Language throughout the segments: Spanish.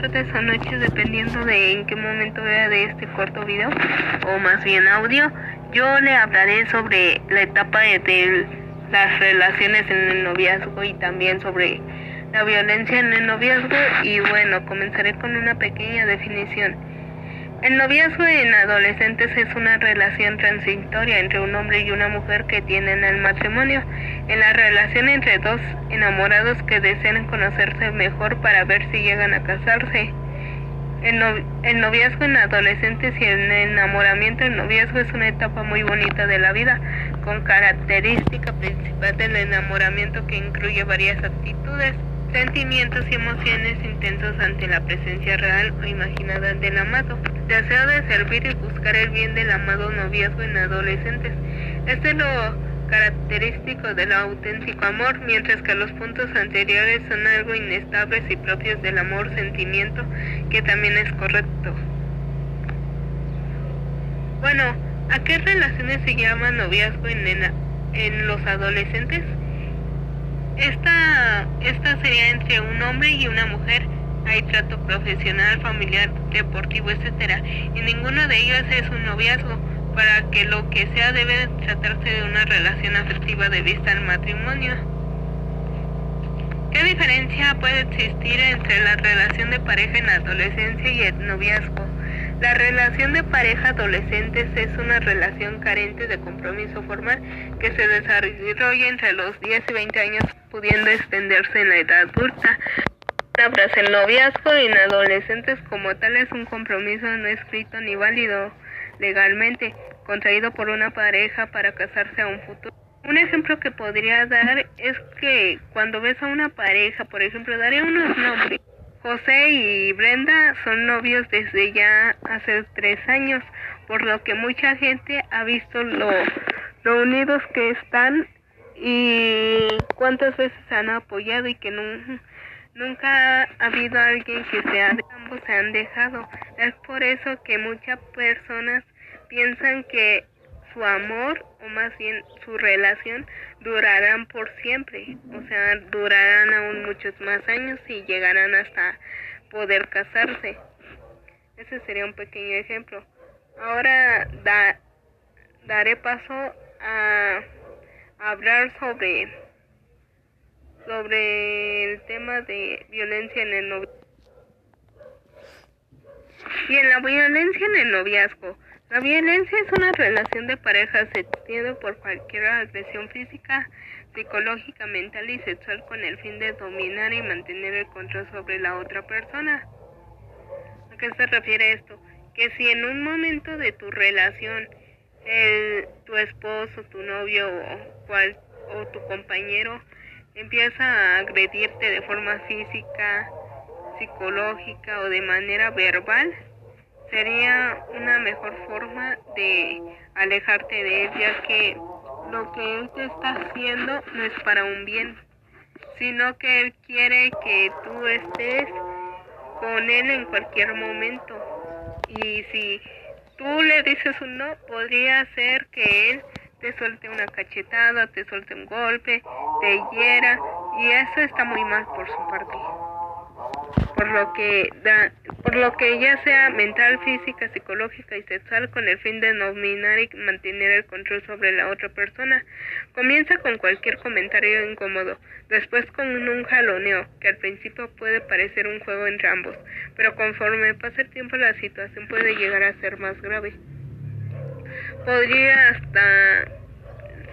tardes o noches dependiendo de en qué momento vea de este corto video o más bien audio. Yo le hablaré sobre la etapa de las relaciones en el noviazgo y también sobre la violencia en el noviazgo y bueno, comenzaré con una pequeña definición. El noviazgo en adolescentes es una relación transitoria entre un hombre y una mujer que tienen el matrimonio. En la relación entre dos enamorados que desean conocerse mejor para ver si llegan a casarse. El, noviazgo en adolescentes y el enamoramiento en noviazgo es una etapa muy bonita de la vida, con característica principal del enamoramiento que incluye varias actitudes, sentimientos y emociones intensos ante la presencia real o imaginada del amado deseo de servir y buscar el bien del amado noviazgo en adolescentes. Este es lo característico del auténtico amor, mientras que los puntos anteriores son algo inestables y propios del amor sentimiento, que también es correcto. Bueno, ¿a qué relaciones se llama noviazgo en, en los adolescentes? Esta, esta sería entre un hombre y una mujer hay trato profesional, familiar, deportivo, etcétera, y ninguno de ellos es un noviazgo, para que lo que sea debe tratarse de una relación afectiva de vista al matrimonio. ¿Qué diferencia puede existir entre la relación de pareja en adolescencia y el noviazgo? La relación de pareja adolescentes es una relación carente de compromiso formal que se desarrolla entre los 10 y 20 años, pudiendo extenderse en la edad adulta el noviazgo en adolescentes como tal es un compromiso no escrito ni válido legalmente, contraído por una pareja para casarse a un futuro. Un ejemplo que podría dar es que cuando ves a una pareja, por ejemplo, daré unos nombres. José y Brenda son novios desde ya hace tres años, por lo que mucha gente ha visto lo, lo unidos que están y cuántas veces han apoyado y que no, Nunca ha habido alguien que sea de ambos se han dejado. Es por eso que muchas personas piensan que su amor o más bien su relación durarán por siempre, o sea, durarán aún muchos más años y llegarán hasta poder casarse. Ese sería un pequeño ejemplo. Ahora da, daré paso a hablar sobre sobre el tema de violencia en el noviazgo. Y en la violencia en el noviazgo. La violencia es una relación de pareja se tiene por cualquier agresión física, psicológica, mental y sexual con el fin de dominar y mantener el control sobre la otra persona. ¿A qué se refiere esto? Que si en un momento de tu relación el, tu esposo, tu novio o, cual, o tu compañero empieza a agredirte de forma física, psicológica o de manera verbal, sería una mejor forma de alejarte de él, ya que lo que él te está haciendo no es para un bien, sino que él quiere que tú estés con él en cualquier momento. Y si tú le dices un no, podría ser que él te suelte una cachetada, te suelte un golpe, te hiera y eso está muy mal por su parte. Por lo que da, por lo que ya sea mental, física, psicológica y sexual con el fin de dominar y mantener el control sobre la otra persona. Comienza con cualquier comentario incómodo, después con un jaloneo, que al principio puede parecer un juego entre ambos, pero conforme pasa el tiempo la situación puede llegar a ser más grave podría hasta,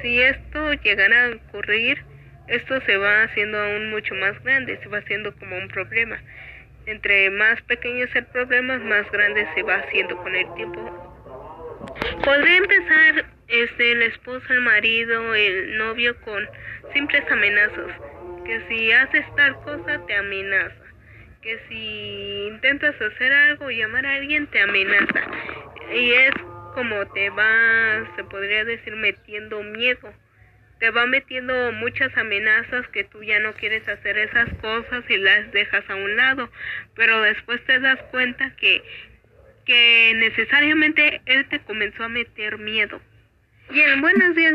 si esto llegara a ocurrir, esto se va haciendo aún mucho más grande, se va haciendo como un problema. Entre más pequeño es el problema, más grande se va haciendo con el tiempo. Podría empezar este, el esposo, el marido, el novio con simples amenazas. Que si haces tal cosa, te amenaza. Que si intentas hacer algo, llamar a alguien, te amenaza. Y es como te va, se podría decir, metiendo miedo. Te va metiendo muchas amenazas que tú ya no quieres hacer esas cosas y las dejas a un lado. Pero después te das cuenta que, que necesariamente él te comenzó a meter miedo. Y en buenos días,